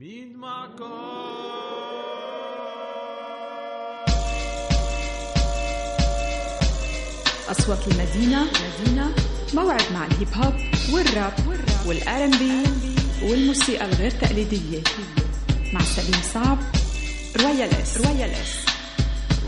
مين معكم أصوات المدينة. مدينة. موعد مع الهيب هوب والراب وال R&B والموسيقى الغير تقليدية. مع سليم صعب Royal S. Royal S.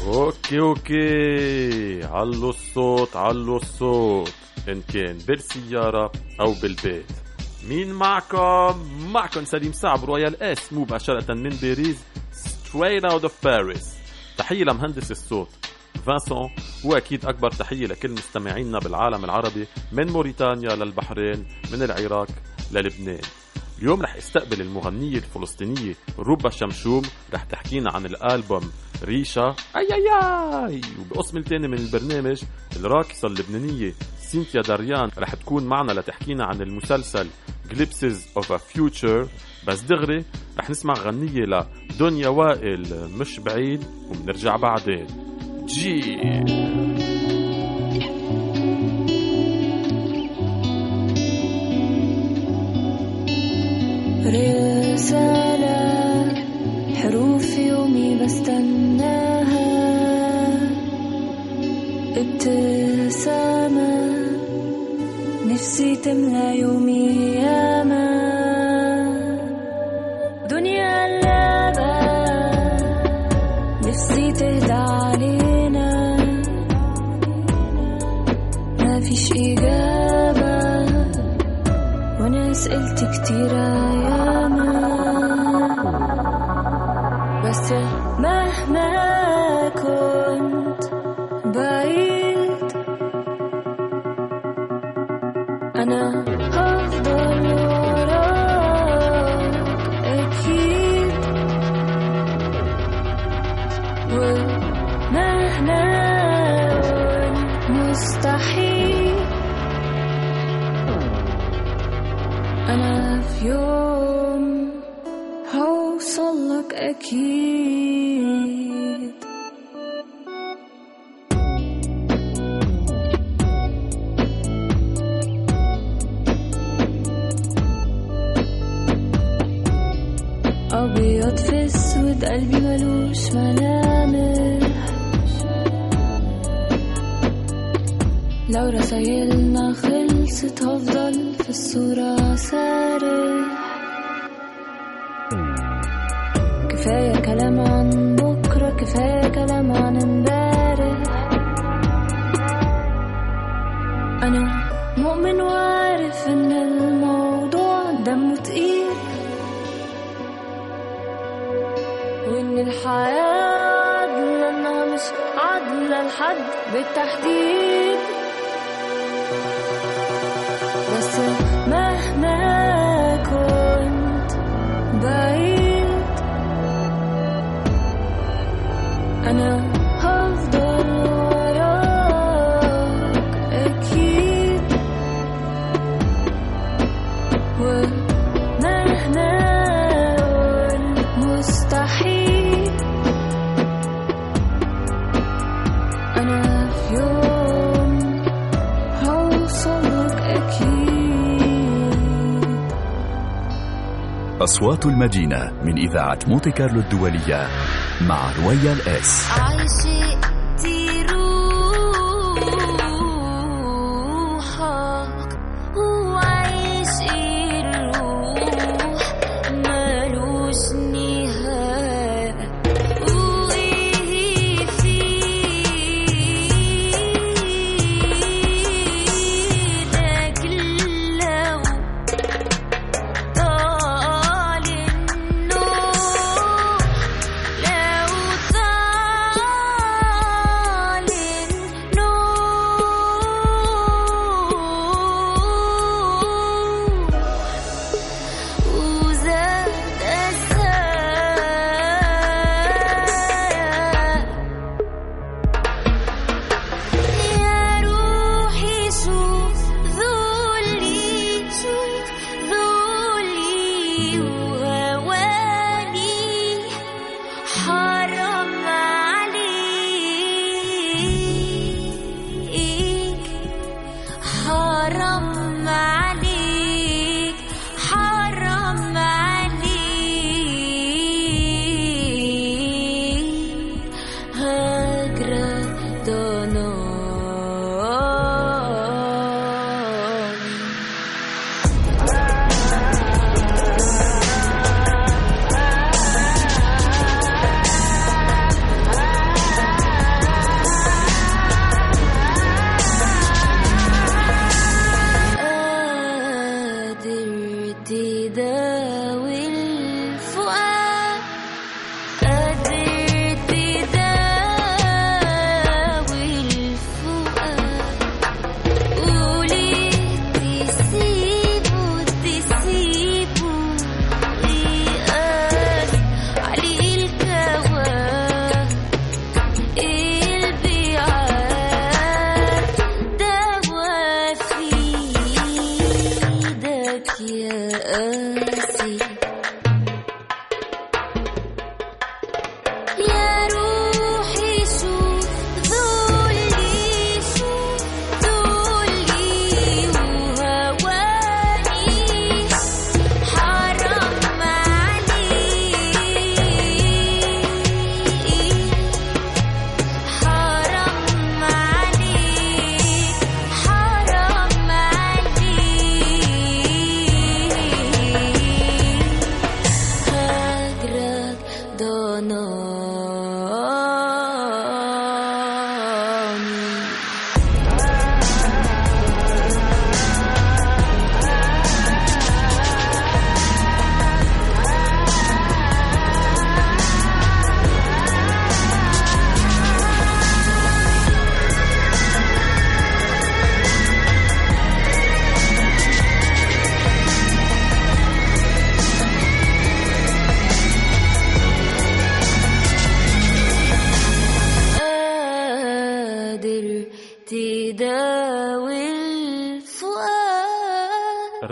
okay okay. علوا الصوت علوا الصوت. إن كان بالسيارة أو بالبيت. مين معكم؟ معكم سليم صعب Royal S مباشرة من باريس straight out of Paris تحية لمهندس الصوت فانسون وأكيد أكبر تحية لكل مستمعينا بالعالم العربي من موريتانيا للبحرين من العراق للبنان اليوم رح استقبل المغنية الفلسطينية روبا شمشوم رح تحكينا عن الألبوم ريشا. أي أي أي وبقسم الثاني من البرنامج الراقصة اللبنانية سينتيا داريان رح تكون معنا لتحكينا عن المسلسل Glimpses of a Future. بس دغري رح نسمع غنية لدنيا وائل مش بعيد وبنرجع بعدين. جي. رسالة حروف يومي بستناها. ابتسامة نفسي تملى يومي ياما دنيا اللعبة نفسي تهدى سألت كتير ياما بس مهما كنت بعيد أنا هفضل أصوات المدينة من إذاعة مونتي كارلو الدولية مع Royal S.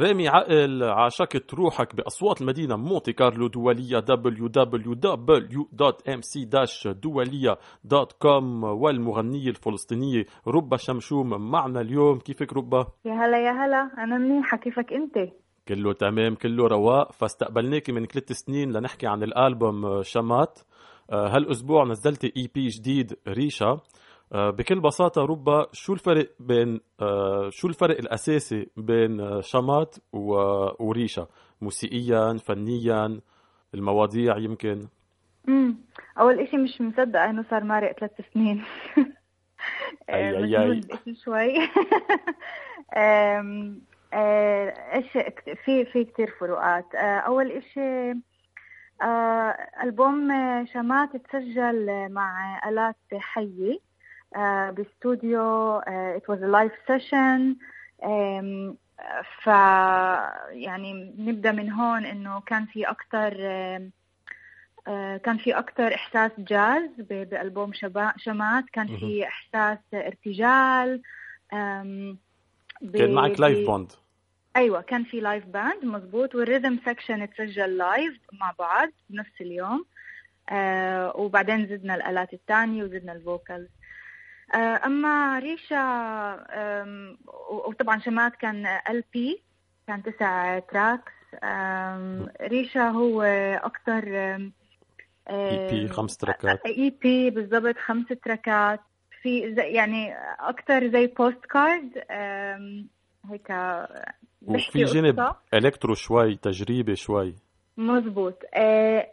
رامي عقل عاشقت روحك بأصوات المدينة مونتي كارلو دولية www.mc-دولية.com والمغنية الفلسطينية ربى شمشوم. معنا اليوم كيفك ربى؟ يا هلا يا هلا. أنا منيحة. كيفك أنت؟ كله تمام كله رواق. فاستقبلناكي من ثلاث سنين لنحكي عن الألبوم شمات. آه، هالأسبوع نزلتي اي بي جديد ريشا بكل بساطة ربا شو الفرق بين آه، شو الفرق الأساسي بين آه، شمات وريشا موسيقيا فنيا المواضيع يمكن. امم أول إشي مش مصدقة إنه صار مارق ثلاث سنين. أي. الإشي شوي. آه، كت- في في كتير فروقات. آه، أول إشي آه، ألبوم آه، شمات تسجل مع آلات حية. آه، باستوديو it was a live session. آم، ف يعني نبدأ من هون إنه كان في آم، آه، كان في أكتر إحساس جاز ب- بألبوم شبا- شمات كان في إحساس ارتجال كان معك live band أيوه كان في live band مزبوط. وال rhythm section تسجل live مع بعض بنفس اليوم. آه وبعدين زدنا الآلات الثانية وزدنا ال vocals أما ريشا وطبعا شمات كان LP كان تسع tracks. ريشا هو أكثر EP خمس track ات. E P بالضبط خمس track ات. في زي يعني أكثر زي postcard هيك وفي جانب. electro شوي تجريبي شوي. مزبوط. آه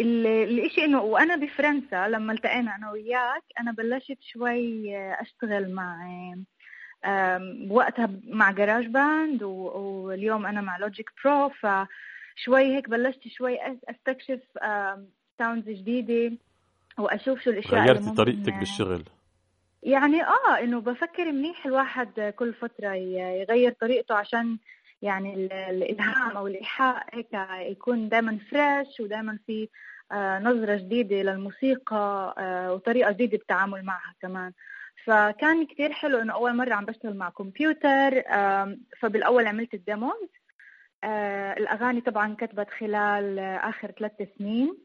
ال- الإشي إنه وأنا بفرنسا لما التقينا أنا وياك أنا بلشت شوي آه، أشتغل مع وقتها مع GarageBand واليوم أنا مع Logic Pro فشوي هيك بلشت شوي أستكشف sounds جديدة وأشوف شو الأشياء غيرتي طريقتك بالشغل؟ يعني آه إنه بفكر منيح الواحد كل فترة ي- يغير طريقته عشان يعني ال- الإلهام أو الإيحاء هيك يكون دائما fresh ودائما في آه، نظرة جديدة للموسيقى آه، وطريقة جديدة بالتعامل معها كمان. فكان كتير حلو إنه أول مرة عم بشتغل مع كمبيوتر فبالأول عملت ال demos. آه، الأغاني طبعا كتبت خلال آخر ثلاث سنين.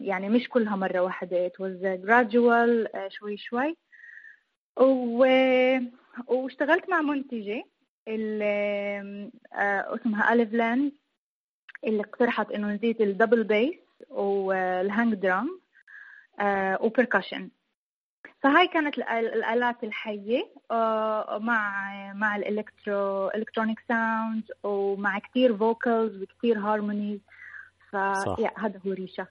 يعني مش كلها مرة واحدة it was gradual شوي شوي. و... واشتغلت مع منتجة. اللي آه، اسمها أليف لاند اللي اقترحت إنه نزيد ال double bass وال hang drum و percussion فهاي كانت الآل- الآلات الحية آه، مع مع الإلكترو electronic sound ومع كتير vocals وكتير harmonies ف هذا هو ريشا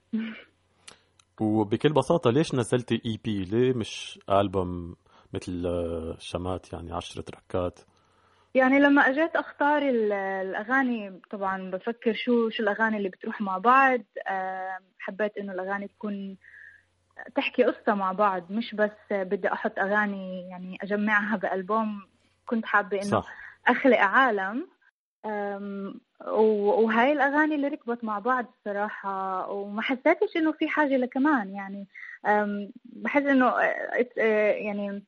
وبكل بساطة ليش نزلتي اي بي ليه مش ألبوم مثل آه، شمات يعني عشر تراكات؟ يعني لما اجيت اختار ال- الاغاني طبعا بفكر شو شو الاغاني اللي بتروح مع بعض. حبيت إنه الأغاني تكون تحكي قصة مع بعض مش بس بدي أحط أغاني يعني أجمعها بألبوم. كنت حابة إنه صح. أخلق عالم. وهاي الأغاني اللي ركبت مع بعض الصراحه وما حسيتش إنه في حاجة لكمان يعني. بحس إنه آه، آه، يعني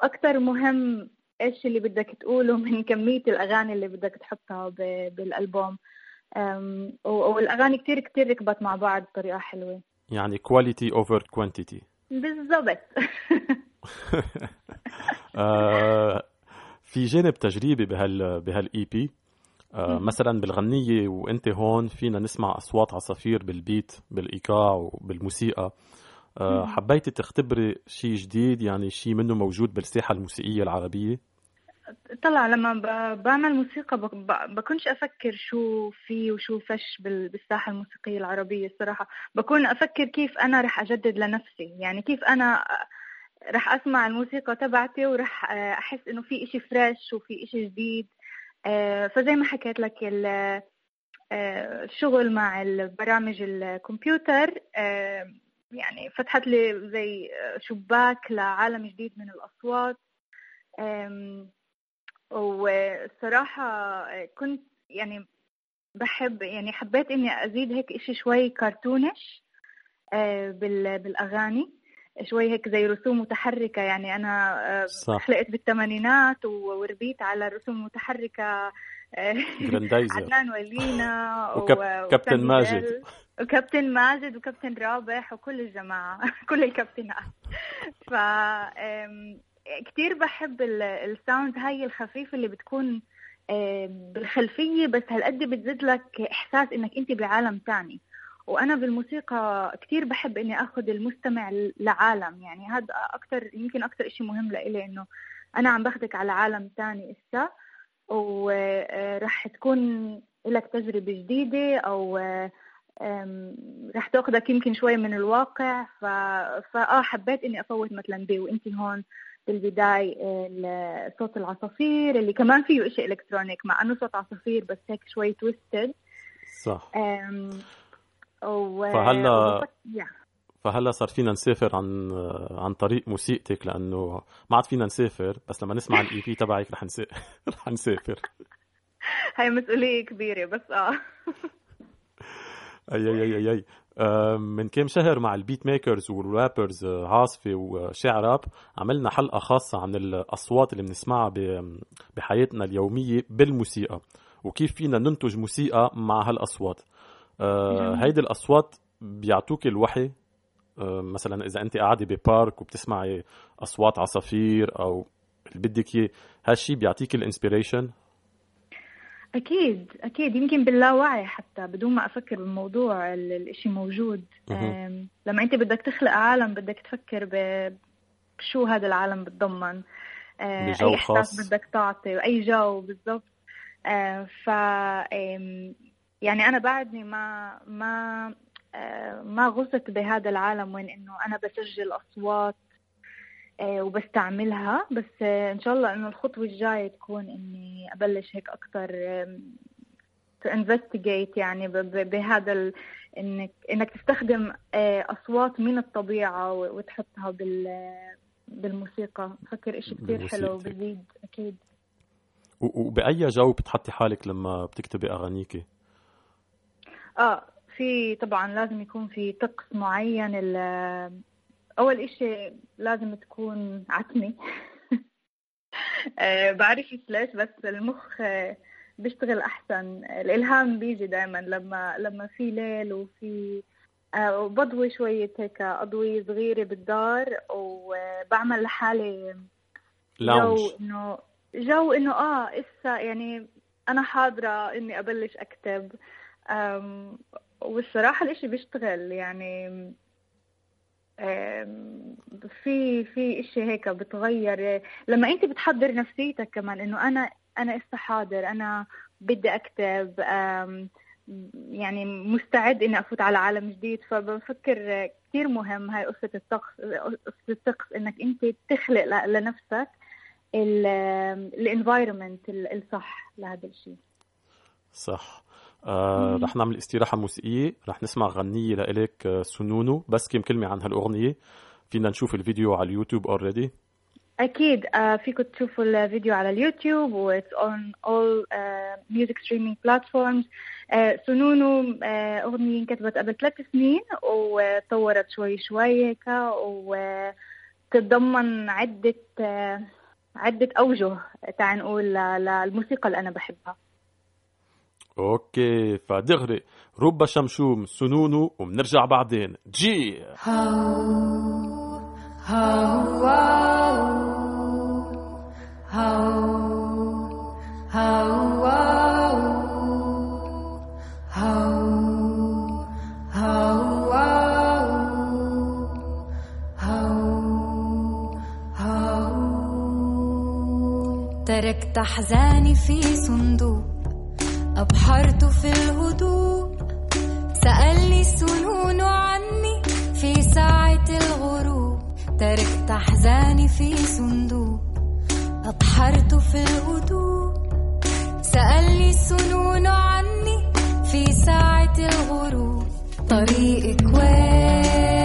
أكثر مهم إيش اللي بدك تقوله من كمية الأغاني اللي بدك تحطها بالألبوم؟ والأغاني كتير كتير ركبت مع بعض بطريقة حلوة. يعني quality over quantity بالضبط. آه، في جانب تجريبي بهال بهال EP آه، مثلا بالغنية وأنت هون فينا نسمع أصوات عصافير بالبيت بالإيقاع وبالموسيقى. آه، حبيتي تختبري شيء جديد؟ يعني شيء منه موجود بالساحة الموسيقية العربية؟ طلع لما بعمل موسيقى بكونش أفكر شو في وشو فش بال- بالساحة الموسيقية العربية الصراحة. بكون أفكر كيف أنا رح أجدد لنفسي. يعني كيف أنا رح أسمع الموسيقى تبعتي ورح أحس إنه في إشي فريش وفي إشي جديد. آه، فزي ما حكيت لك آه، الشغل مع البرامج الكمبيوتر آه، يعني فتحت لي زي شباك لعالم جديد من الأصوات. أم، والصراحة كنت يعني بحب يعني حبيت إني أزيد هيك إشي شوي كرتونش آه، بال- بالأغاني شوي هيك زي رسوم متحركة. يعني أنا آه، صح. خلقت بالثمانينات وربيت على الرسوم المتحركة آه، جراندايزر عدنان ولينا وكاب- و- كابتن وسامي ماجد. وكابتن ماجد وكابتن رابح وكل الجماعة كل الكابتنات. ف كتير بحب ال- الساوند هاي الخفيفة اللي بتكون آم، بالخلفية بس هالقد بتزيد لك إحساس إنك أنت بعالم تاني. وأنا بالموسيقى كتير بحب إني أخذ المستمع لعالم. يعني هذا أكتر يمكن أكتر إشي مهم لإلي إنه أنا عم باخدك على عالم تاني إسا. ورح تكون لك تجربة جديدة أو أم، رح تاخدك يمكن شوي من الواقع. ف... فآه حبيت إني أفوت مثلا بي ويمكن هون. بالبداية ال- صوت العصافير اللي كمان فيه إشي electronic مع إنه صوت عصافير بس هيك شوي twisted صح. و... فهلا-. فهلا صار فينا نسافر عن عن طريق موسيقتك لأنه ما عاد فينا نسافر بس لما نسمع ال EP تبعك رح نسافر رح نسافر. هاي مسؤولية كبيرة بس آه. أي أي أي أي. من كم شهر مع ال beatmakers وال rappers آه، عاصفة وشعر راب عملنا حلقة خاصة عن الأصوات اللي بنسمعها بحياتنا اليومية بالموسيقى وكيف فينا ننتج موسيقى مع هالأصوات آه،. هيدي الأصوات بيعطوك الوحي آه، مثلا إذا أنت قاعدة ب park وبتسمعي أصوات عصافير أو اللي بدك إياه هالشي بيعطيك ال inspiration أكيد أكيد. يمكن باللاوعي حتى بدون ما أفكر بالموضوع ال- الإشي موجود. لما أنت بدك تخلق عالم بدك تفكر بشو هذا العالم بتضمن. بجو أي إحساس خاص. بدك تعطي وأي جو بالضبط. أه، ف يعني أنا بعدني ما ما أه، ما غصت بهذا العالم وين إنه أنا بسجل أصوات آه، وبستعملها. بس آه، إن شاء الله إنه الخطوة الجاية تكون إني أبلش هيك أكثر to investigate يعني بهذا ال... إنك إنك تستخدم آه، أصوات من الطبيعة وتحطها بال بالموسيقى. بفكر إشي كثير حلو. بزيد أكيد. و- وبأي جو بتحطي حالك لما بتكتبي أغانيكي آه في طبعا لازم يكون في طقس معين أول إشي لازم تكون عتمة آه، بعرفش ليش بس المخ آه، بيشتغل أحسن. الإلهام بيجي دائما لما لما في ليل وفي آه، وبضوي شوية هيك أضوية صغيرة بالدار وبعمل لحالي lounge جو إنه جو إنه آه إسا يعني أنا حاضرة إني أبلش أكتب. أم، والصراحة الإشي بيشتغل يعني في في إشي هيك بتغير. لما انت بتحضر نفسيتك كمان إنه أنا أنا اسا حاضر أنا بدي أكتب يعني مستعد إني أفوت على عالم جديد فبفكر كثير مهم هاي قصة الطقس قصة الطقس إنك انت تخلق لنفسك ال environment الصح لهذا الشيء صح. آه رح نعمل استراحة موسيقية. رح نسمع غنية لإلك آه، سنونو. بس كم كلمة عن هالأغنية فينا نشوف الفيديو على اليوتيوب already أكيد. آه فيكم تشوفوا الفيديو على اليوتيوب و it's on all uh, music streaming platforms. آه سنونو آه أغنية انكتبت قبل ثلاث سنين وتطورت شوي شوي هيك وتتضمن عدة آه عدة أوجه تعالي نقول للموسيقى اللي أنا بحبها. أوكي فدغري رب شمشوم سنونو وبنرجع بعدين. جي! Te تركت أحزاني في صندوق. أبحرت في الهدوء. سألني السنون عني في ساعة الغروب. تركت أحزاني في صندوق. أبحرت في الهدوء. سألني السنون عني في ساعة الغروب. طريقك وين؟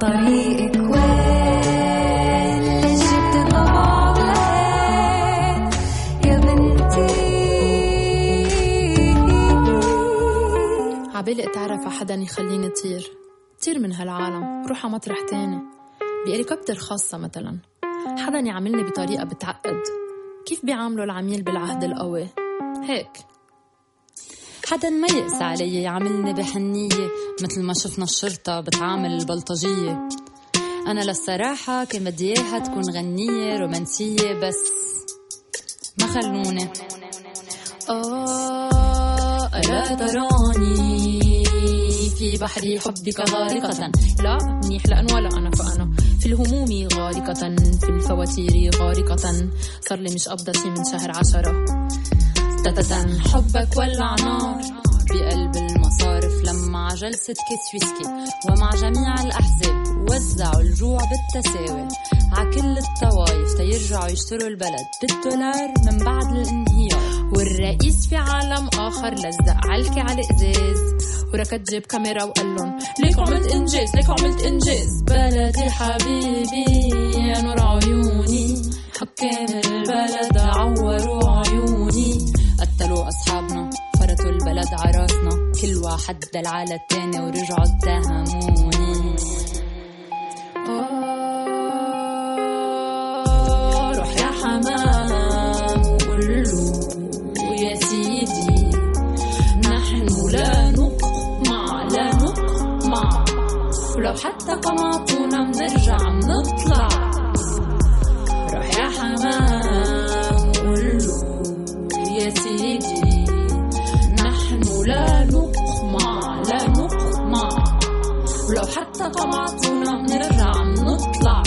طريقك وين؟ جبت الضباب لهيك يا بنتي. عبالي أتعرف على حدا يخليني طير. طير من هالعالم. روح على مطرح تاني. بهليكوبتر خاصة مثلا. حدا يعاملني بطريقة بتعقد. كيف بيعاملوا العميل بالعهد القوي؟ هيك. حدا ما يقسى علي يعاملني بحنية مثل ما شفنا الشرطة بتعامل البلطجية أنا للصراحة كان بدي إياها تكون غنية رومانسية بس ما خلوني. آه ألا تراني في بحر حبك غارقة؟ لا منيح لأن ولا أنا فأنا في الهموم غارقة في الفواتير غارقة. صار لي مش قبضة شي من شهر عشرة. تتتن حبك ولع نار بقلب المصارف. لما جلسة كيس ويسكي ومع جميع الأحزاب وزعوا الجوع بالتساوي. ع كل الطوايف تيرجعوا يشتروا البلد. بالدولار من بعد الانهيار. والرئيس في عالم آخر لزق علكي على إزاز وركض جيب كاميرا وقال لهم ليك عملت إنجاز ليك عملت إنجاز. بلدي حبيبي يا نور عيوني. حكام البلد عوروا قتلوا أصحابنا فرطوا البلد عراسنا. كل واحد دل على التاني ورجعوا اتهموني. روح يا حمام يا سيدي. نحن ولو حتى قمعتونا بنرجع بنطلع. روح يا حمام. سيدي نحن لا نقمع لا نقمع ولو حتى قمعتونا بنرجع بنطلع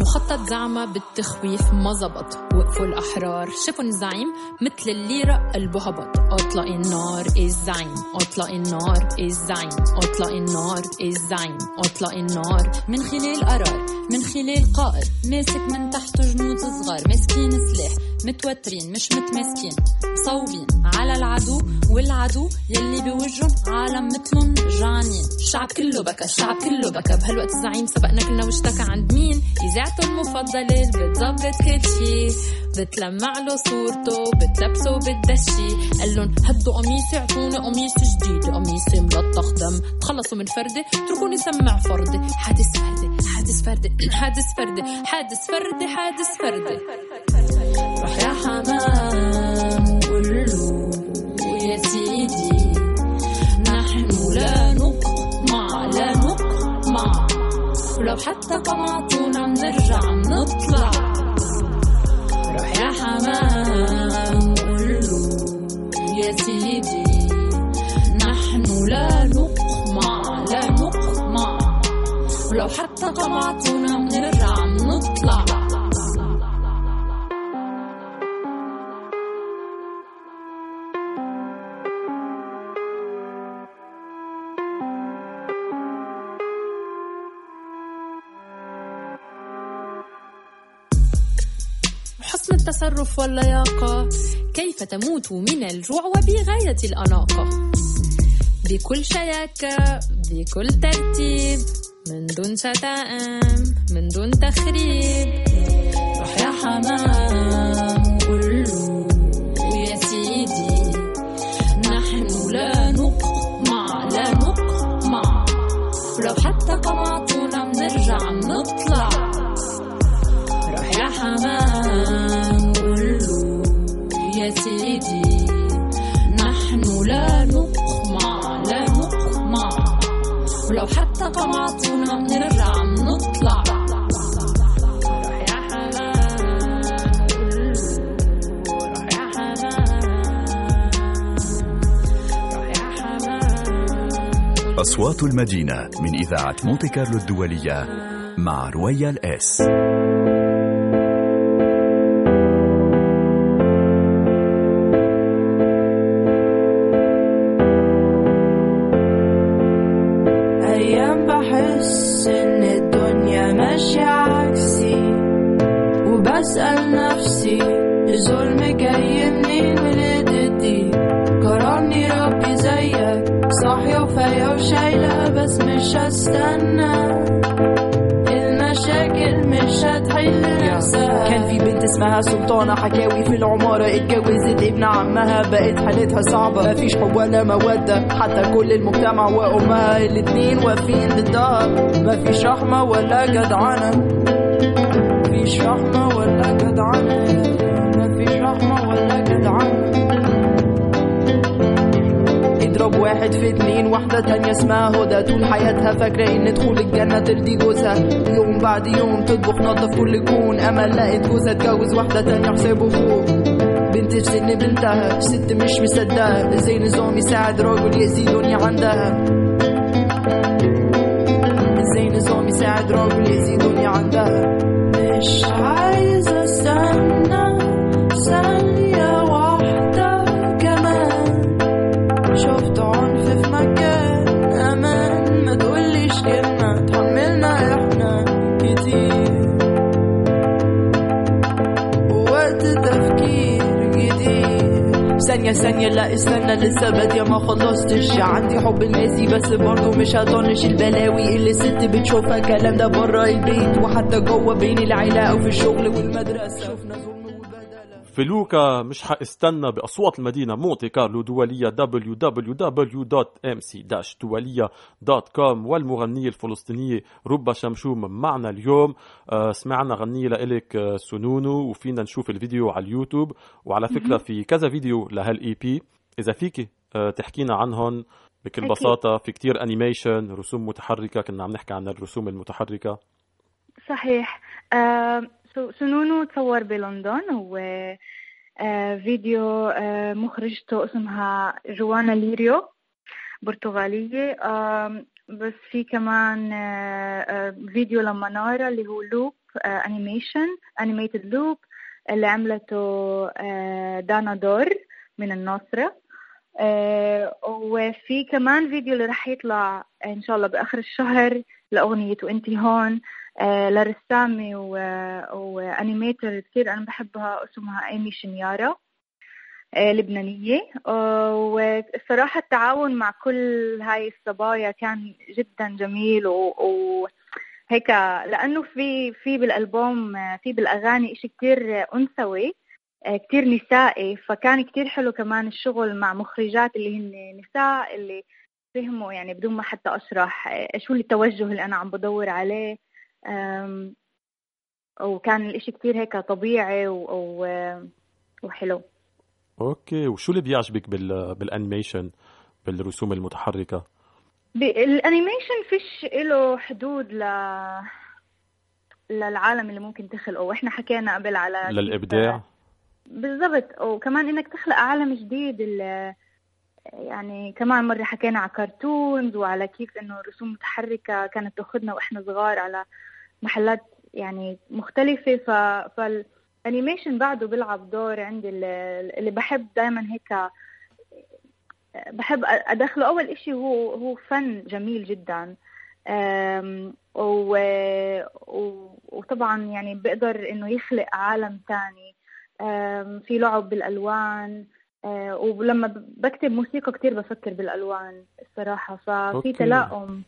مخطط زعمة بالتخويف ما زبط. وقفوا الأحرار. شافوا الزعيم مثل الليرة قلبه هبط أطلق النار الزعيم؟ أطلق النار الزعيم؟ أطلق النار الزعيم؟ أطلق النار. من خلال قرار من خلال قائد ماسك من تحته جنود صغار. ماسكين سلاح. متوترين مش متماسكين مصوبين. على العدو والعدو يلي بوجهن عالم مثلن جعانين الشعب كله بكى الشعب كله بكى. بهالوقت الزعيم سبقنا كلنا واشتكى عند مين؟ اذاعته المفضلة بتظبط كل شي. بتلمع له صورته بتلبسه بتدشي قال لهم هدوا قميصي اعطوني قميص جديد. قميصي ملطخ دم. تخلصوا من فردي اتركوني سمع فردي حادث فردي حادث فردي حادث فردي حادث فردي حادث فردي حمام حتى قمعتونا بنرجع بنطلع روح يا حمام قول يا سيدي نحن لا نقمع لا نقمع ولو حتى قمعتونا بنرجع بنطلع التصرف واللياقة؟ كيف تموت من الجوع وبغاية الأناقة؟ بكل شياكة بكل ترتيب من دون شتائم من دون تخريب. روح يا حمام. حمام روح يا حمام أصوات المدينة من إذاعة مونتي كارلو الدولية مع رويال إس. حالتها صعبة. مفيش حب ولا مودة. حتى كل المجتمع وأمها الاتنين واقفين ضدها. مفيش رحمة ولا جدعنة. مفيش رحمة ولا جدعنة. مفيش رحمة ولا جدعنة. اضرب واحد في اتنين. واحدة تانية اسمها هدى. طول حياتها فاكرة إن دخول الجنة ترضي جوزها يوم بعد يوم تطبخ نظف كل كون. امل لقت جوزها اتجوز. واحدة تانية حسابه فوق. سن بنتها. ست مش مصدقة. إزاي نظام يساعد راجل يأذي دنيا عندها إزاي نظام يساعد راجل يأذي دنيا عندها مش عايزة استنى. ثانية ثانية لا استنى لسه بادية ما خلصتش عندي حب الماسي بس برضه مش هطنش البلاوي اللي الست بتشوفها الكلام ده بره البيت. وحتى جوه بين العيلة أو في الشغل والمدرسة. شفنا فلوكا مش حاستنى بأصوات المدينة مونتي كارلو دولية www.mc-دولية.com والمغنية الفلسطينية ربا شمشوم معنا اليوم. آه، سمعنا غنية لإلك آه، سنونو وفينا نشوف الفيديو على اليوتيوب. وعلى فكرة في كذا فيديو لهال EP. إذا فيك آه، تحكينا عنهم بكل أكيد. بساطة. في كتير animation رسوم متحركة كنا عم نحكي عن الرسوم المتحركة. صحيح. آه سنونو تصور بلندن هو آه فيديو آه مخرجته اسمها جوانا ليريو برتغالية. بس في كمان آه فيديو لمنارة اللي هو loop animation animated loop اللي عملته دانا دور من الناصرة. وفي كمان فيديو اللي رح يطلع إن شاء الله بآخر الشهر لأغنية وانت هون آه، لرسامة و animator كثير أنا بحبها اسمها ايمي شنيارا آه، لبنانية. والصراحة التعاون مع كل هاي الصبايا كان جدا جميل وهيك لأنه في في بالألبوم في بالأغاني إشي كتير أنثوي آه، كتير نسائي. فكان كتير حلو كمان الشغل مع مخرجات اللي هن نساء اللي فهموا يعني بدون ما حتى أشرح آه، شو التوجه اللي أنا عم بدور عليه. وكان الإشي كتير هيك طبيعي وحلو. أوكي. وشو اللي بيعجبك بال بال animation بالرسوم المتحركة؟ ال animation فيش له حدود ل للعالم اللي ممكن تخلقه. وإحنا حكينا قبل على للإبداع؟ بالضبط. وكمان إنك تخلق عالم جديد يعني كمان مرة حكينا على cartoons وعلى كيف إنه الرسوم متحركة كانت تأخذنا وإحنا صغار على محلات يعني مختلفة ف... فال... animation بعده بيلعب دور عندي اللي بحب دائما هيك بحب أدخله. أول إشي هو هو فن جميل جدا. و... وطبعا يعني بقدر إنه يخلق عالم ثاني في لعب بالألوان. أه، ولما بكتب موسيقى كتير بفكر بالألوان الصراحة. ففي تلاؤم.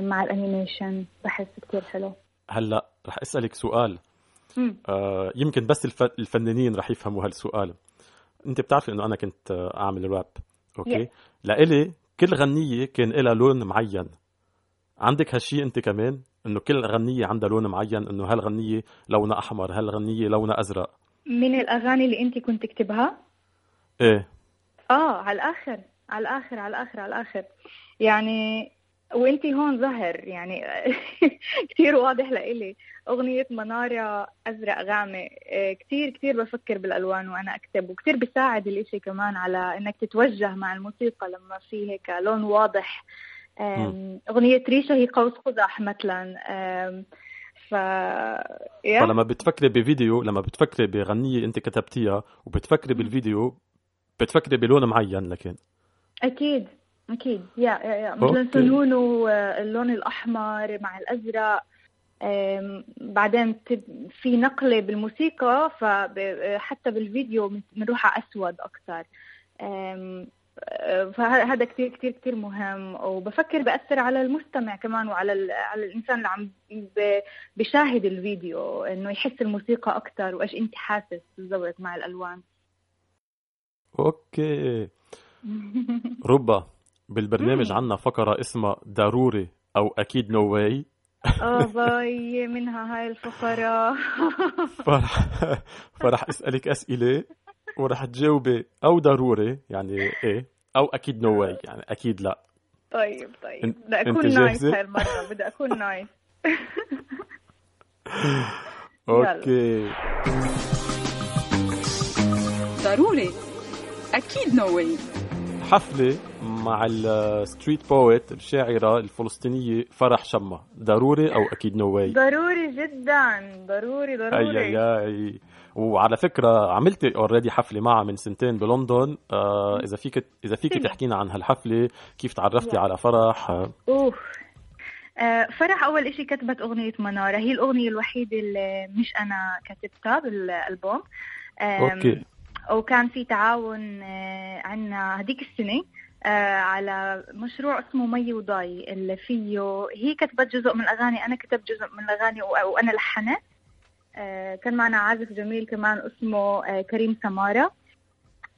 مع الانيميشن. بحس كتير حلو. هلا رح أسألك سؤال. آه يمكن بس الف... الفنانين رح يفهموا هالسؤال. انت بتعرفي إنه أنا كنت أعمل راب. أوكي؟ Yeah. لإلي كل غنية كان لها لون معين. عندك هالشيء أنت كمان؟ إنه كل غنية عندها لون معين إنه هالغنية لونها أحمر هالغنية لونها أزرق. من الأغاني اللي أنت كنت تكتبها؟ إيه. آه على الآخر على الآخر على الآخر على الآخر. يعني وانت هون ظهر يعني كثير واضح لإلي. أغنية منارة أزرق غامق آه، كثير كثير بفكر بالألوان وأنا أكتب وكثير بيساعد الإشي كمان على إنك تتوجه مع الموسيقى لما في هيك لون واضح. أغنية ريشة هي قوس قزح مثلا. ف فلما بتفكري بفيديو لما بتفكري بغنية أنت كتبتيها وبتفكري بالفيديو بتفكري بلون معين لكن. أكيد. أكيد. يا يا, يا. مثلا سنونه اللون الأحمر مع الأزرق. بعدين في نقلة بالموسيقى فحتى بالفيديو بنروح على أسود أكثر. فهذا كثير كثير كثير مهم. وبفكر بأثر على المستمع كمان وعلى على الإنسان اللي عم بيشاهد الفيديو إنه يحس الموسيقى أكثر وإيش أنت حاسس بالضبط مع الألوان. okay. ربا. بالبرنامج عنا فقرة اسمها ضروري أو أكيد no way آه باي منها هاي الفقرة. فرح فرح أسألك أسئلة ورح تجاوبي أو ضروري يعني إيه أو أكيد no way يعني أكيد لا. طيب طيب. بدي أكون nice هاي المرة بدي أكون nice okay. ضروري. أكيد نو واي حفلة مع الستريت بويت الشاعرة الفلسطينية فرح شمة ضروري أو أكيد نو واي ضروري جدا. ضروري ضروري. أي أي وعلى فكرة عملتي already حفلة معها من سنتين بلندن. آه إذا فيك إذا فيك تحكينا عن هالحفلة كيف تعرفتي على فرح؟ أوف. آه فرح أول إشي كتبت أغنية منارة. هي الأغنية الوحيدة اللي مش أنا كتبتها بالألبوم. okay. وكان في تعاون آه، عنا هذيك السنة آه، على مشروع اسمه مي وضاي اللي فيه هي كتبت جزء من الأغاني أنا كتبت جزء من الأغاني وأنا لحنت. آه، كان معنا عازف جميل كمان اسمه كريم سمارة.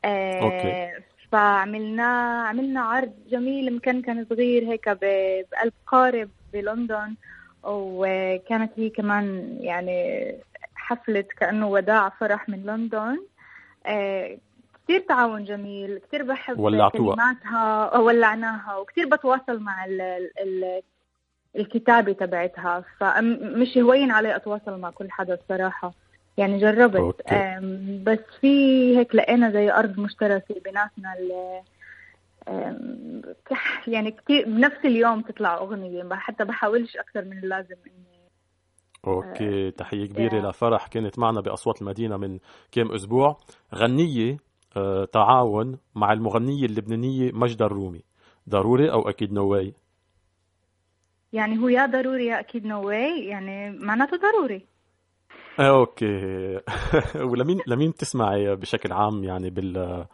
أوكي. فعملنا عملنا عرض جميل مكان صغير هيك بقلب قارب بلندن. وكانت هي كمان يعني حفلة كأنه وداع فرح من لندن. كثير تعاون جميل كثير بحب ولعتوها. كلماتها ولعناها وكثير بتواصل مع ال ال الكتابة تبعتها. فمش هين علي أتواصل مع كل حدا الصراحة. يعني جربت. okay. بس في هيك لقينا زي أرض مشتركة بيناتنا يعني كثير بنفس اليوم تطلع أغنية. حتى بحاولش أكثر من اللازم إني okay آه، تحية كبيرة لفرح. كانت معنا بأصوات المدينة من كم أسبوع. غنية آه تعاون مع المغنية اللبنانية ماجدة الرومي. ضروري أو أكيد no way يعني هو يا ضروري يا أكيد no way يعني معناته ضروري. آه، okay. ولمين لمين بتسمعي بشكل عام يعني بال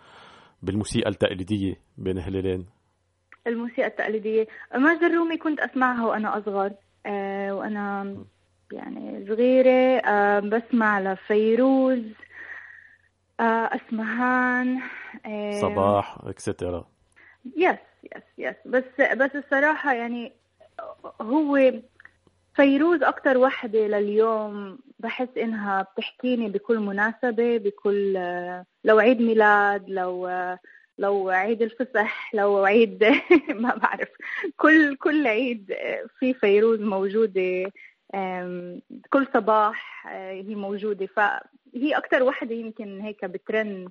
بالموسيقى التقليدية بين هلالين؟ الموسيقى التقليدية. ماجدة الرومي كنت أسمعها وأنا أصغر آه وأنا يعني صغيرة آه بسمع لفيروز آه أسمهان آه صباح etcetera yes yes yes بس بس الصراحة يعني هو فيروز أكتر وحدة لليوم. بحس إنها بتحكيني بكل مناسبة بكل لو عيد ميلاد لو لو عيد الفصح لو عيد ما بعرف. كل كل عيد في فيروز موجودة كل صباح آه، هي موجودة. فهي أكتر وحدة يمكن هيك بترن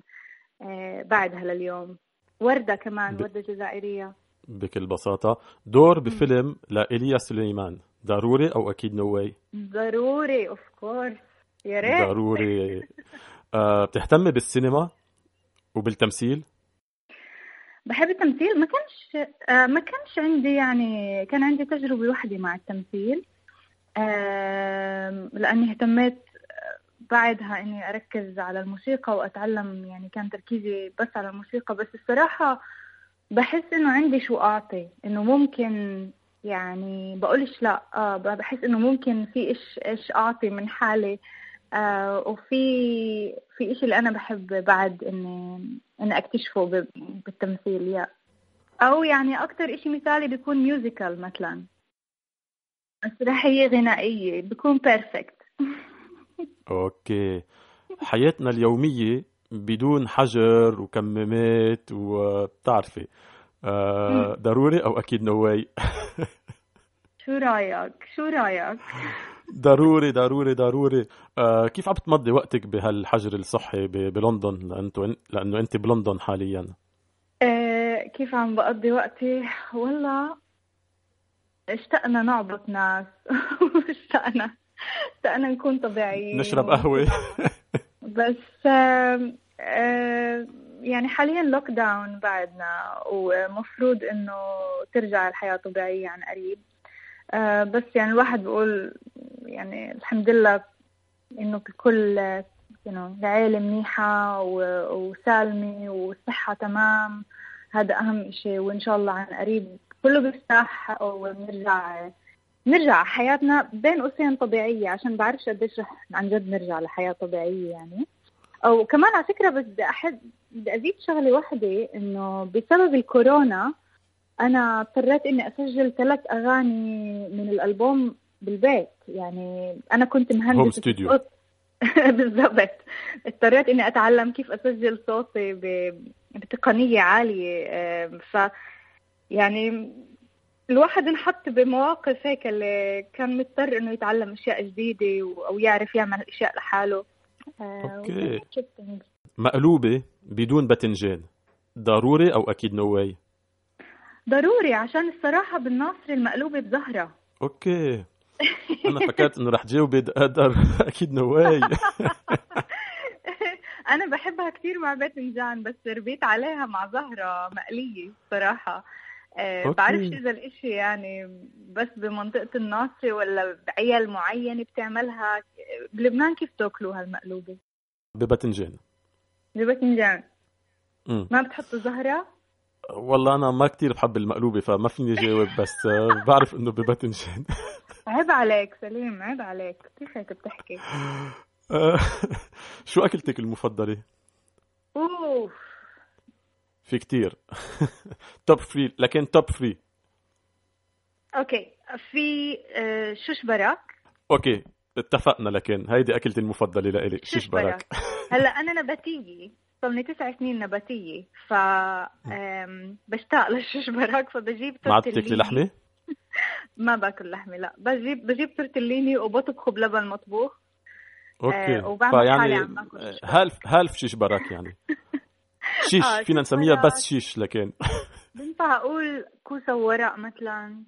آه، بعدها لليوم. وردة كمان ب- وردة جزائرية. بكل بساطة. دور بفيلم لإيليا سليمان. ضروري أو أكيد no way ضروري of course يا ريت. ضروري. آه بتهتمي بالسينما وبالتمثيل؟ بحب التمثيل. ما كانش آه، ما كانش عندي يعني كان عندي تجربة واحدة مع التمثيل. لأني اهتميت بعدها إني أركز على الموسيقى وأتعلم يعني كان تركيزي بس على الموسيقى. بس الصراحة بحس إنه عندي شو أعطي إنه ممكن يعني بقولش لا آه بحس إنه ممكن في إيش إيش أعطي من حالي آه وفي في إشي اللي أنا بحب بعد إني إني أكتشفه بالتمثيل يا. أو يعني أكتر إشي مثالي بيكون ميوزيكال مثلا. مسرحية غنائية بيكون perfect okay. حياتنا اليومية بدون حجر وكمامات وبتعرفي. آه ضروري أو أكيد no way شو رأيك؟ شو رأيك؟ ضروري ضروري ضروري. آه كيف عم تمضي وقتك بهالحجر الصحي بلندن؟ لأنه لأنه انت بلندن حاليا. آه كيف عم بقضي وقتي؟ والله اشتقنا نعبط ناس. اشتقنا. اشتقنا نكون طبيعيين. نشرب قهوة. بس يعني حاليا لوك داون بعدنا ومفروض إنه ترجع الحياة طبيعية عن قريب. آه، بس يعني الواحد بيقول يعني الحمد لله إنه الكل you know, العيلة منيحة وسالمة والصحة تمام. هذا أهم إشي وإن شاء الله عن قريب كله بيرتاح ونرجع نرجع حياتنا بين قوسين طبيعية عشان بعرفش قديش رح عن جد نرجع لحياة طبيعية يعني. أو كمان على فكرة بس بدي أحد بدي أزيد شغلة واحدة إنه بسبب الكورونا أنا اضطريت إني أسجل ثلاث أغاني من الألبوم بالبيت. يعني أنا كنت مهندسة هوم ستوديو. بالضبط. اضطريت إني أتعلم كيف أسجل صوتي ب- بتقنية عالية. آم، ف يعني الواحد انحط بمواقف هيك اللي كان مضطر إنه يتعلم أشياء جديدة أو يعرف يعمل أشياء لحاله. آه، interesting. مقلوبة بدون باذنجان ضروري أو أكيد no way ضروري عشان الصراحة بالناصري المقلوبة بزهره okay. أنا فكرت إنه رح تجاوبي قدر أكيد no way أنا بحبها كثير مع باذنجان بس ربيت عليها مع زهره مقلية صراحة okay. بعرفش إذا الإشي يعني بس بمنطقة الناصري ولا بعيال معينة بتعملها. بلبنان كيف تأكلوها المقلوبة؟ بباذنجان بباذنجان. ما بتحطوا زهرة؟ والله أنا ما كتير بحب المقلوبة فما فيني جاوب بس آه، بعرف إنه بباذنجان عيب عليك سليم عيب عليك. كيف هيك بتحكي؟ آه، شو أكلتك المفضلة؟ أوف. في كتير. top three لكن top three okay. في آه، شوش براك. okay. اتفقنا لكن هيدي أكلتي المفضلة لإلي شيش براك. هلأ أنا نباتية. صار لي تسع سنين نباتية. ف بشتاق للشيش برك فبجيب ما عاد بتاكلي. لحمة؟ ما باكل لحمة لا. بجيب بجيب تورتليني وبطبخه بلبن مطبوخ. okay. آه، وبعمل حالي فيعني عم باكل. half half شيش برك يعني. شيش آه، فينا نسميها. بس شيش لكن بنفع أقول كوسة وورق مثلا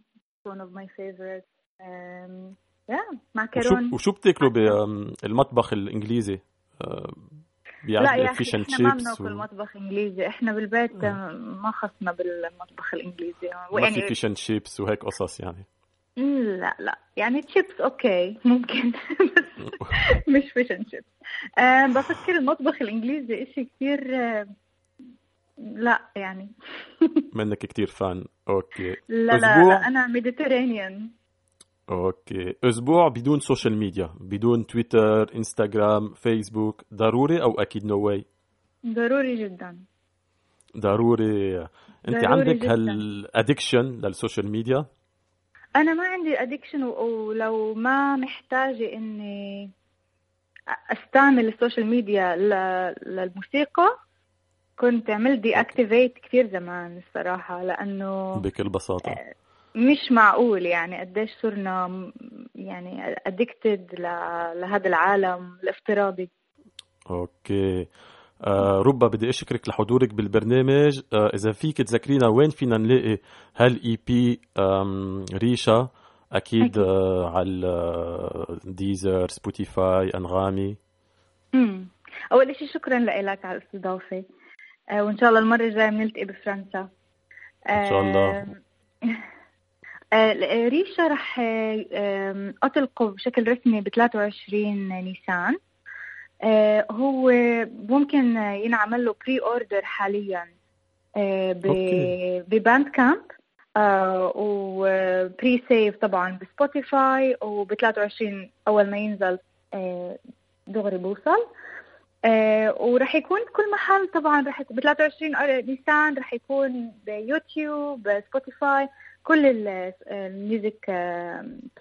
one of my favorites um, yeah وشو معكرون وشو بتاكلوا بالمطبخ الإنجليزي؟ لا يا أخي إحنا ما بناكل و... مطبخ إنجليزي إحنا بالبيت ما خصنا بالمطبخ الإنجليزي. ما في fish and chips وهيك قصص يعني. لا لا يعني chips okay ممكن بس مش fish and chips أه بفكر المطبخ الإنجليزي إشي كثير لا يعني. منك كتير fan. Okay. لا لا, أسبوع؟ لا أنا Mediterranean Okay. أسبوع بدون social media بدون Twitter Instagram Facebook ضروري أو أكيد no way ضروري جدا. ضروري. أنت ضروري عندك. هال addiction لل social media أنا ما عندي addiction ولو ما محتاجة إني أستعمل ال social media للموسيقى كنت عملت deactivate كثير زمان الصراحة لأنه بكل بساطة. مش معقول يعني قديش صرنا يعني addicted لهذا العالم الافتراضي. Okay. آه ربا بدي أشكرك لحضورك بالبرنامج. آه إذا فيك تذكرينا وين فينا نلاقي هال EP ريشا؟ أكيد أكيد. آه على آه، Deezer Spotify أنغامي. امم أول شيء شكرا لك على الاستضافة. آه، وإن شاء الله المرة الجاية بنلتقي بفرنسا إن شاء الله. آه، ريشا رح آه، أطلقه بشكل رسمي ب 23 نيسان آه، هو ممكن ينعمل له pre-order حاليا آه،. ب Bandcamp و pre-save طبعا ب Spotify وب 23 أول ما ينزل آه، دغري بوصل آه، ورح يكون كل محل طبعا رح ب 23 نيسان رح يكون ب YouTube Spotify كل ال- ال music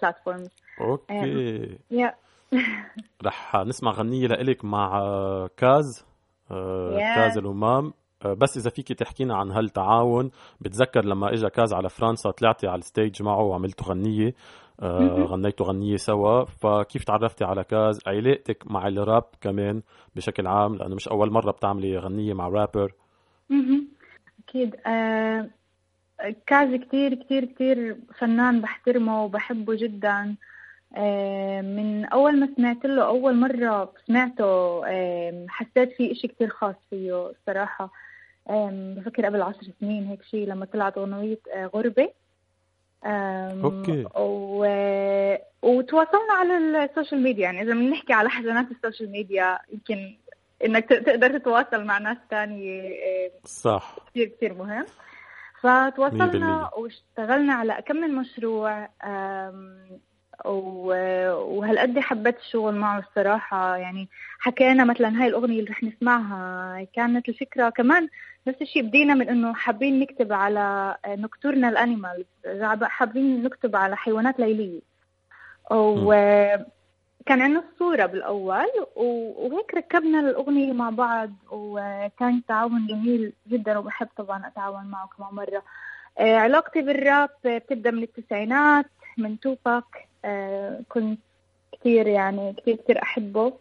platforms Okay. Yeah. رح نسمع غنية لإلك مع آه، كاز. آه، Yeah. كاز الأمم. آه، بس إذا فيكي تحكينا عن هالتعاون بتذكر لما إجا كاز على فرنسا طلعتي على ال stage معه وعملتوا غنية. آه،. غنيتوا غنية سوا فكيف تعرفتي على كاز؟ علاقتك مع الراب كمان بشكل عام لأنه مش أول مرة بتعملي غنية مع رابر. أكيد. آه كاز كتير كتير كتير فنان بحترمه وبحبه جدا. آه من أول ما سمعت له أول مرة سمعته آه حسيت في إشي كتير خاص فيه الصراحة آه بفكر قبل عشر سنين هيك شيء لما طلعت أغنية آه و... وتواصلنا على ال social media. يعني إذا بنحكي على حسنات ال social media يمكن إنك ت- تقدر تتواصل مع ناس تانية آه، صح. كثير كثير مهم. فتواصلنا. واشتغلنا على كم من مشروع وهالقد حبيت الشغل معه الصراحة. يعني حكينا مثلا هاي الأغنية اللي رح نسمعها كانت الفكرة كمان نفس الشيء بدينا من إنه حابين نكتب على nocturnal animals حابين نكتب على حيوانات ليلية. وكان عندنا الصورة بالأول و- وهيك ركبنا الأغنية مع بعض وكان تعاون جميل جدا وبحب طبعا أتعاون معه كمان مرة. آه، علاقتي بالراب بتبدأ من التسعينات من توباك. آه، كنت كثير يعني كثير كثير أحبه.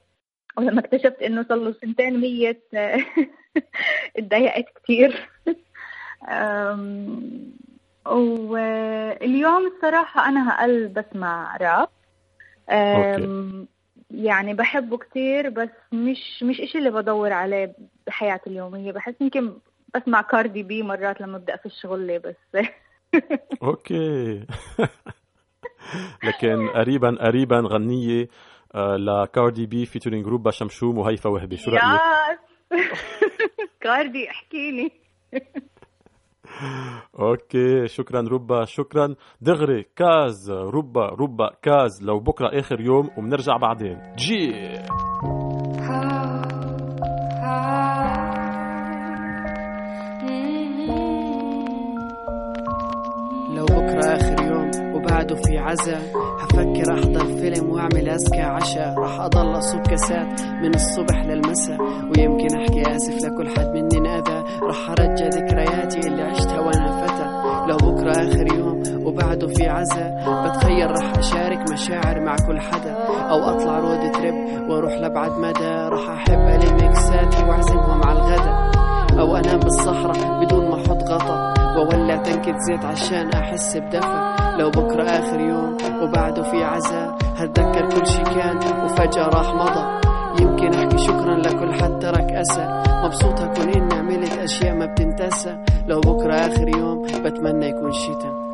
ولما اكتشفت إنه صار له سنتين ميت اتضايقت كثير واليوم الصراحة أنا أقل بسمع راب. يعني بحبه كتير بس مش مش إشي اللي بدور عليه بحياتي اليومية. بحس يمكن بسمع كاردي بي مرات لما بدي أفش شغلي بس. Okay. لكن قريبا قريبا غنية. لكاردي بي featuring روبا شمشوم وهيفا وهبي. شو؟ Yas! كاردي احكيلي Okay شكرا ربا شكرا. دغري كاز ربا ربا كاز. لو بكرة آخر يوم وبنرجع بعدين. جي لو بكرة آخر يوم وبعده في عزا هفكر أحضر فيلم وأعمل أزكى عشاء. راح أضل أصب كاسات من الصبح للمساء ويمكن أحكي آسف لكل حد مني انأذى راح أرجع ذكرياتي اللي عشتها وأنا فتى. لو بكرة آخر يوم وبعده في عزا بتخيل راح أشارك مشاعر مع كل حدا. أو أطلع رود تريب وأروح لبعد مدى. راح أحب ألم إكساتي وأعزمهم على الغدا. أو أنام بالصحراء بدون ما أحط غطا. وولع تنكة زيت عشان أحس بدفى. لو بكرة آخر يوم وبعده في عزا هتذكر كل شي كان وفجأة راح مضى. يمكن أحكي شكرا لكل حد ترك أسى. مبسوط أكون إني عملت أشياء ما بتنتسى. لو بكرة آخر يوم بتمنى يكون شتا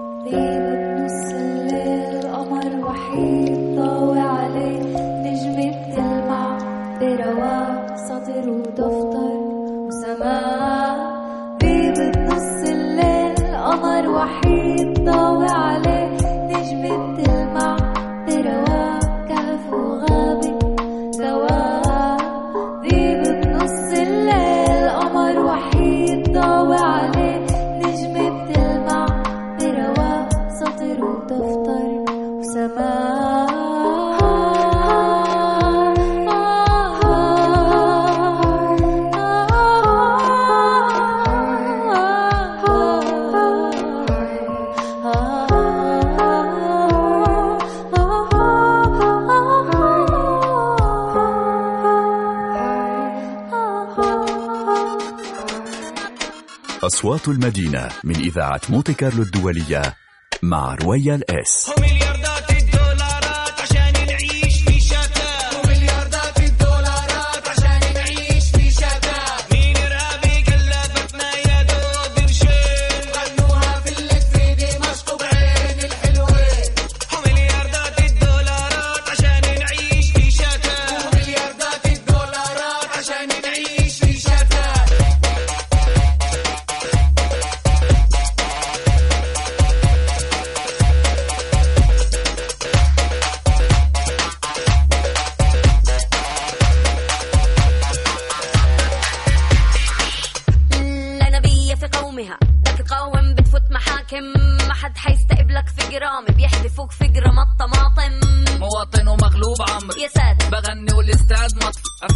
أصوات المدينة من إذاعة مونتي كارلو الدولية مع رويال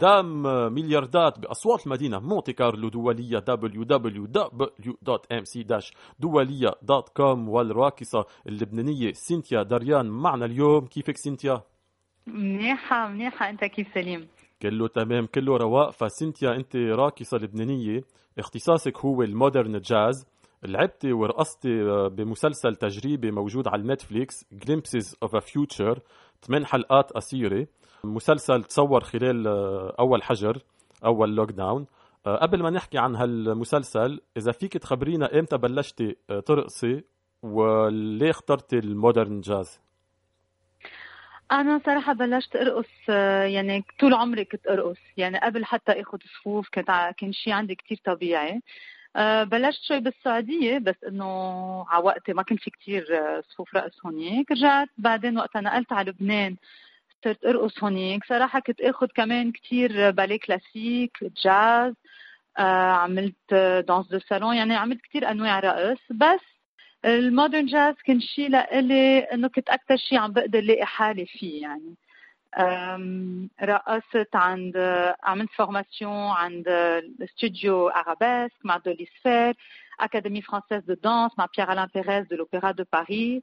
دام ملياردات بأصوات المدينة مونتي كارلو دولية www.mc-doualiya.com والراقصة اللبنانية سينتيا دريان معنا اليوم كيفك سينتيا؟ منيحة منيحة أنت كيف سليم؟ كله تمام كله رواق فسينتيا أنت راقصة لبنانية اختصاصك هو ال modern jazz لعبتي ورقصتي بمسلسل تجريبي موجود على Netflix Glimpses of a Future ثمان حلقات قصيرة. مسلسل تصور خلال آه، أول حجر أول lockdown آه، قبل ما نحكي عن هالمسلسل إذا فيك تخبرينا إمتى بلشتي آه، ترقصي وليه اخترتي ال modern jazz؟ أنا صراحة بلشت أرقص يعني طول عمري كنت أرقص. يعني قبل حتى آخذ صفوف كنت كان شيء عندي كتير طبيعي. بلشت شوي بالسعودية بس إنه على وقتي ما كان في كتير صفوف رقص هونيك. رجعت بعدين وقتها نقلت على لبنان صرت أرقص هونيك. صراحة كنت آخذ كمان كتير باليه classique jazz آه عملت danse de salon يعني عملت كتير أنواع رقص. بس ال modern jazz كان شيء لإلي إنه كنت أكثر شيء عم بقدر لاقي حالي فيه يعني. رقصت عند عملت formation عند استوديو ارابيسك مع دوليسفير اكاديمي فرانسيز دو دانس مع بيير الان بيريز دو لوبيرا دو باريس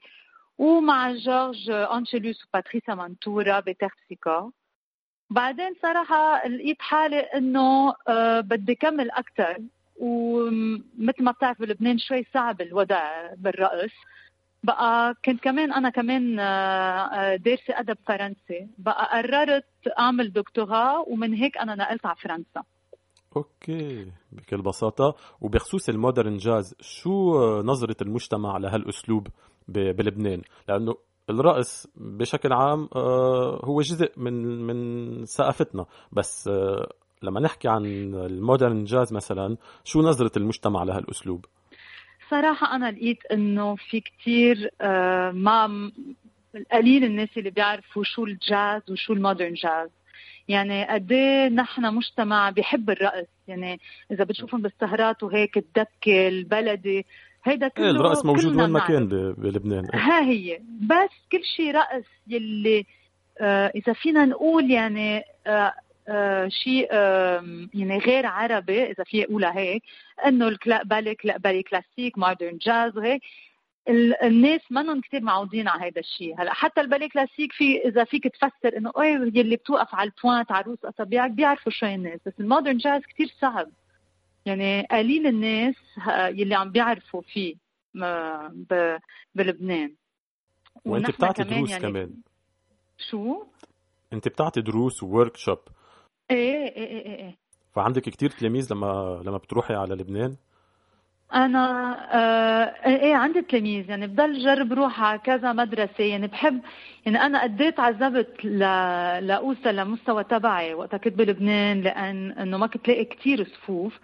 ومع جورج أنشلوس وباتريسا مانتورا بترسيكا بعدين صراحة لقيت حالي إنه بدي كمل أكثر ومثل ما بتعرف بلبنان شوي صعب الوضع بالرقص بقى كنت كمان أنا كمان آه، آه، دارسة أدب فرنسي. بقى قررت أعمل دكتوراه ومن هيك أنا نقلت على فرنسا. Okay بكل بساطة. وبخصوص ال modern jazz شو نظرة المجتمع لهالأسلوب بلبنان؟ لأنه الرقص بشكل عام آه، هو جزء من من ثقافتنا. بس لما نحكي عن ال modern jazz مثلا شو نظرة المجتمع لهالأسلوب؟ صراحة أنا لقيت إنه في كتير آه، ما قليل الناس اللي بيعرفوا شو الجاز وشو ال modern jazz. يعني قد إيه نحن مجتمع بيحب الرقص. يعني إذا بتشوفهم بالسهرات وهيك الدبكه البلدي هيدا إيه كله الرقص موجود وين ما. كان بلبنان. ها هي. بس كل شيء رقص يلي آه إذا فينا نقول يعني آه شيء آه يعني غير عربي إذا في اقولها هيك إنه ال cla- ballet cla- ballet classique modern jazz وهيك. ال- الناس منهم كثير معودين على هذا الشيء هلا حتى ال ballet classique في إذا فيك تفسر إنه إيه يلي بتوقف على ال pointes على روس أصابعك بيعرفوا شو الناس. بس ال modern jazz كثير صعب. يعني قليل الناس ها- يلي عم بيعرفوا فيه بلبنان. وأنت بتعطي كمان دروس يعني كمان. شو؟ أنت بتعطي دروس workshop إيه إيه إيه إيه, إيه. فعندك كتير تلاميذ لما لما بتروحي على لبنان؟ أنا آه إيه عندي تلاميذ. يعني بضل جرب روح على كذا مدرسة. يعني بحب يعني أنا قديت عذبت ل... لأوصل لمستوى تبعي وقتها كنت بلبنان لأن إنه ما كنت لاقي كثير صفوف.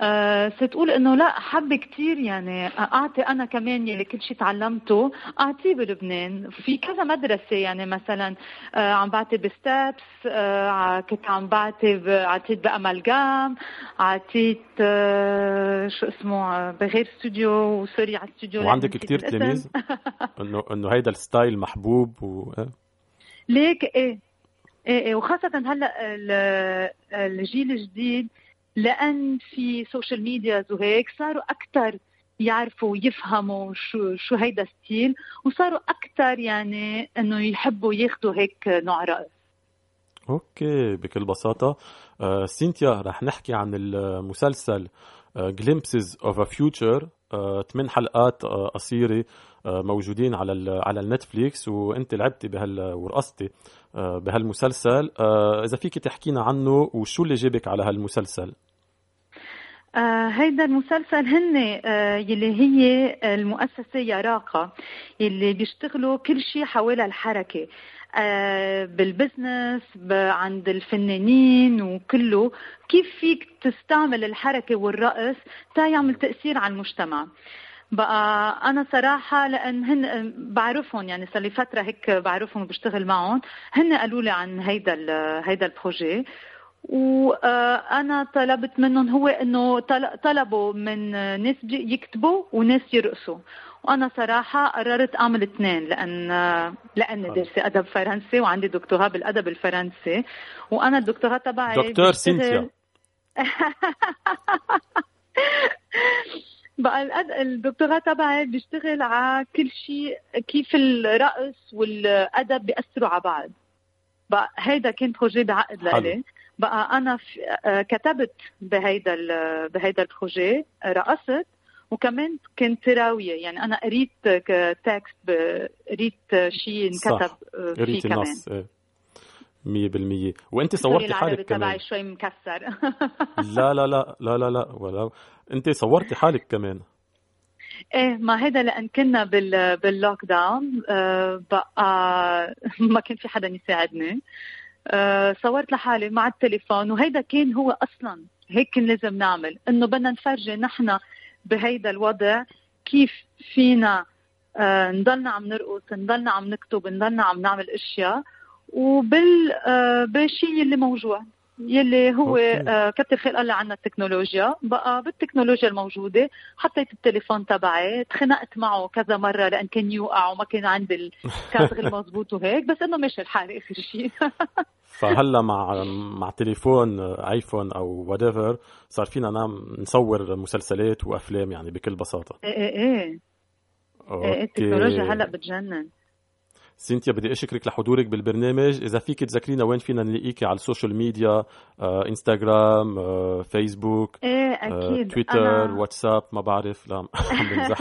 آه ستقول إنه لا حب كثير يعني أعطي أنا كمان يلي كل شيء تعلمته أعطيه بلبنان في كذا مدرسة يعني مثلا آه عم بعطي بستابس آه كنت عم بعطي عطيت بامالجام عطيت شو اسمه بغير استوديو وسوري على الاستوديو وعندك كتير نسيت الاسم. تلاميذ إنه إنه هيدا ال style محبوب و... إيه؟ ليك إيه إيه إيه وخاصة هلأ ال- الجيل الجديد لأن في social media وهيك صاروا أكثر يعرفوا ويفهموا شو شو هيدا style وصاروا أكثر يعني إنه يحبوا ياخذوا هيك نوع رقص Okay بكل بساطة. آه سينتيا رح نحكي عن المسلسل of a Future. آه ثمان حلقات آه قصيرة. آه موجودين على على ال Netflix وانت لعبتي بهال ورقصتي آه بهالمسلسل. آه إذا فيك تحكينا عنه وشو اللي جابك على هالمسلسل؟ آه هيدا المسلسل هن آه يلي هي المؤسسة يراقة يلي بيشتغلوا كل شيء حول الحركة. آه بال business عند الفنانين وكله. كيف فيك تستعمل الحركة والرقص؟ تا يعمل تأثير على المجتمع. بقى أنا صراحة لأن هن بعرفهم يعني صار لي فترة هيك بعرفهم وبشتغل معهم هن قالوا لي عن هيدا هيدا ال projet. وأنا طلبت منهم هو إنه طل- طلبوا من ناس يكتبوا وناس يرقصوا. وأنا صراحة قررت أعمل اثنين لأن لأني دارسة أدب فرنسي وعندي دكتوراه بالأدب الفرنسي. وأنا الدكتوراه تبعي دكتور سينتيا. بقى الدكتوراه تبعي بيشتغل على كل شيء كيف الرقص والأدب بيأثروا على بعض. بقى هيدا كان بروجي بعقد. لإلي. بقى أنا آه، كتبت بهيدا بهيدا ال projet رقصت وكمان كنت راويه يعني أنا قريت texte قريت شيء انكتب. آه، فيه كمان. النص إيه 100% وأنت صورتي حالك كمان تبعي شوي مكسر. لا لا لا لا لا لا ولا. أنت صورتي حالك كمان. إيه ما هيدا لأن كنا بال بال lockdown آه بقى ما كان في حدا يساعدني. آه صورت لحالي مع التليفون وهيدا كان هو أصلا هيك كان لازم نعمل إنه بدنا نفرجي نحن بهيدا الوضع كيف فينا آه نضلنا عم نرقص نضلنا عم نكتب نضلنا عم نعمل أشياء. وبال آه بالشيء اللي موجود يلي هو. آه كتر خير الله عنا التكنولوجيا. بقى بالتكنولوجيا الموجودة حطيت التليفون تبعي تخنقت معه كذا مرة لأن كان يوقع وما كان عندي الكادر المضبوط وهيك بس إنه مشي الحال آخر شيء. فهلا مع مع تليفون iPhone أو وات صار فينا نعم نصور مسلسلات وأفلام يعني بكل بساطة. إيه إيه إيه. إيه التكنولوجيا هلا بتجنن. سينتيا بدي أشكرك لحضورك بالبرنامج. إذا فيك تذكرينا وين فينا نلاقيكي على ال social media آه، إنستغرام آه، فيسبوك إيه آه، أكيد تويتر أنا... واتساب. ما بعرف لا بمزح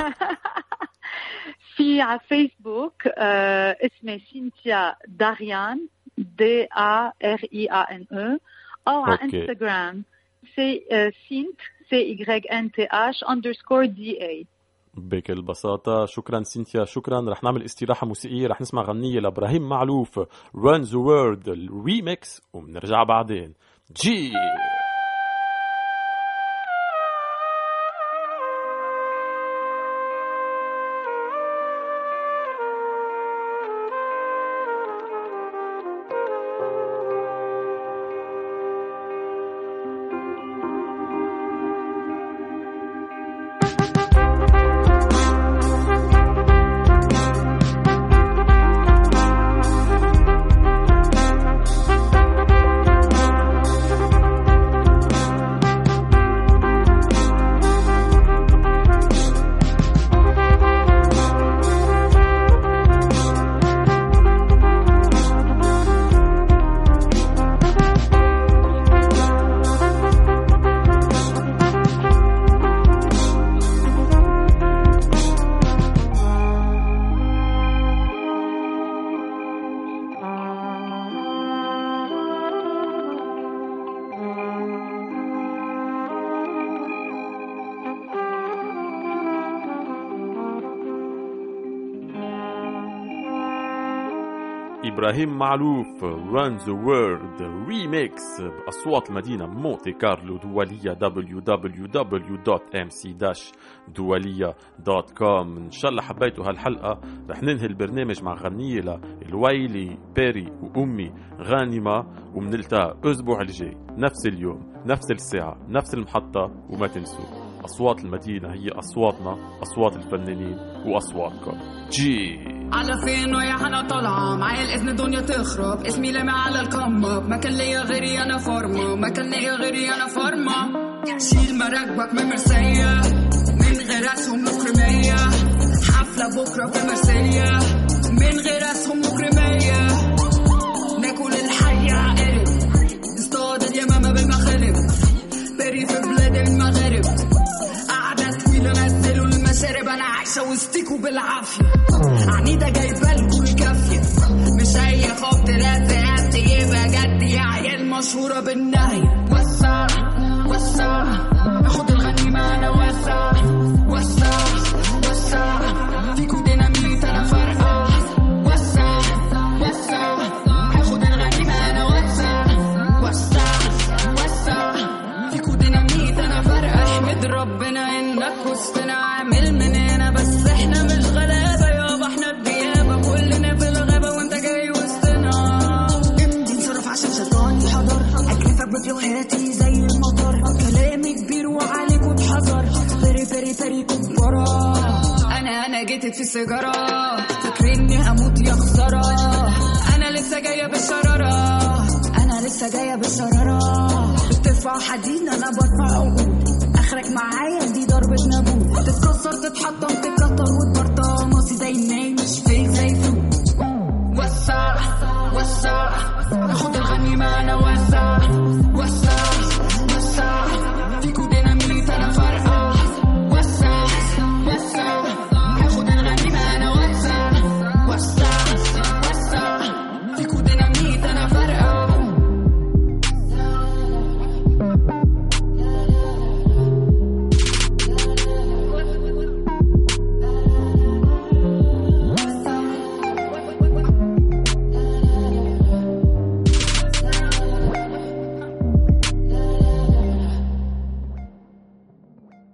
في على فيسبوك آه اسمي سينتيا داريان D A R I A N أو أو على. إنستغرام C آه، سينت C y n t h underscore d a. بكل بساطة شكرا سينتيا شكرا. رح نعمل استراحة موسيقية. رح نسمع غنية لإبراهيم معلوف. Run the World. الريميكس وبنرجع بعدين. جي إبراهيم معلوف Run the World remix بأصوات المدينة مونتي كارلو دولية www.mc-doualiya.com إن شاء الله حبيتوا هالحلقة. رح ننهي البرنامج مع غنية للويلي بيري وأمي غانمة ومنلتقى أسبوع الجاي. نفس اليوم نفس الساعة نفس المحطة وما تنسوا. أصوات المدينة هي أصواتنا أصوات الفنانين وأصواتكم. جي. على فين ويا أنا طالعة معايا الإذن دنيا تخرب. اسمي لامع على الكم اب ما كان ليا غيري أنا فارما ما كان ليا غيري أنا فارما شيل مراكبك من مرسية. من غير أسهم مكرمية حفلة بكرة في مرسية. من غير أسهم مكرمية ناكل الحي عقرب نصطاد اليمامة بالمخالب بري في بلاد نزلوا بالعافية. عنيدة جايبة لكم الكافية. مش أي خبط رزقات يبقى جد يا عيال مشهورة بالنهي لقيتي سيجارة. فاكرني هموت يا خسارة. أنا لسه جاية بالشرارة. أنا لسه جاية بالشرارة. بترفع حديد أنا برفع عقود. اخرك معايا دي ضربة نابوت تتكسر تتحطم.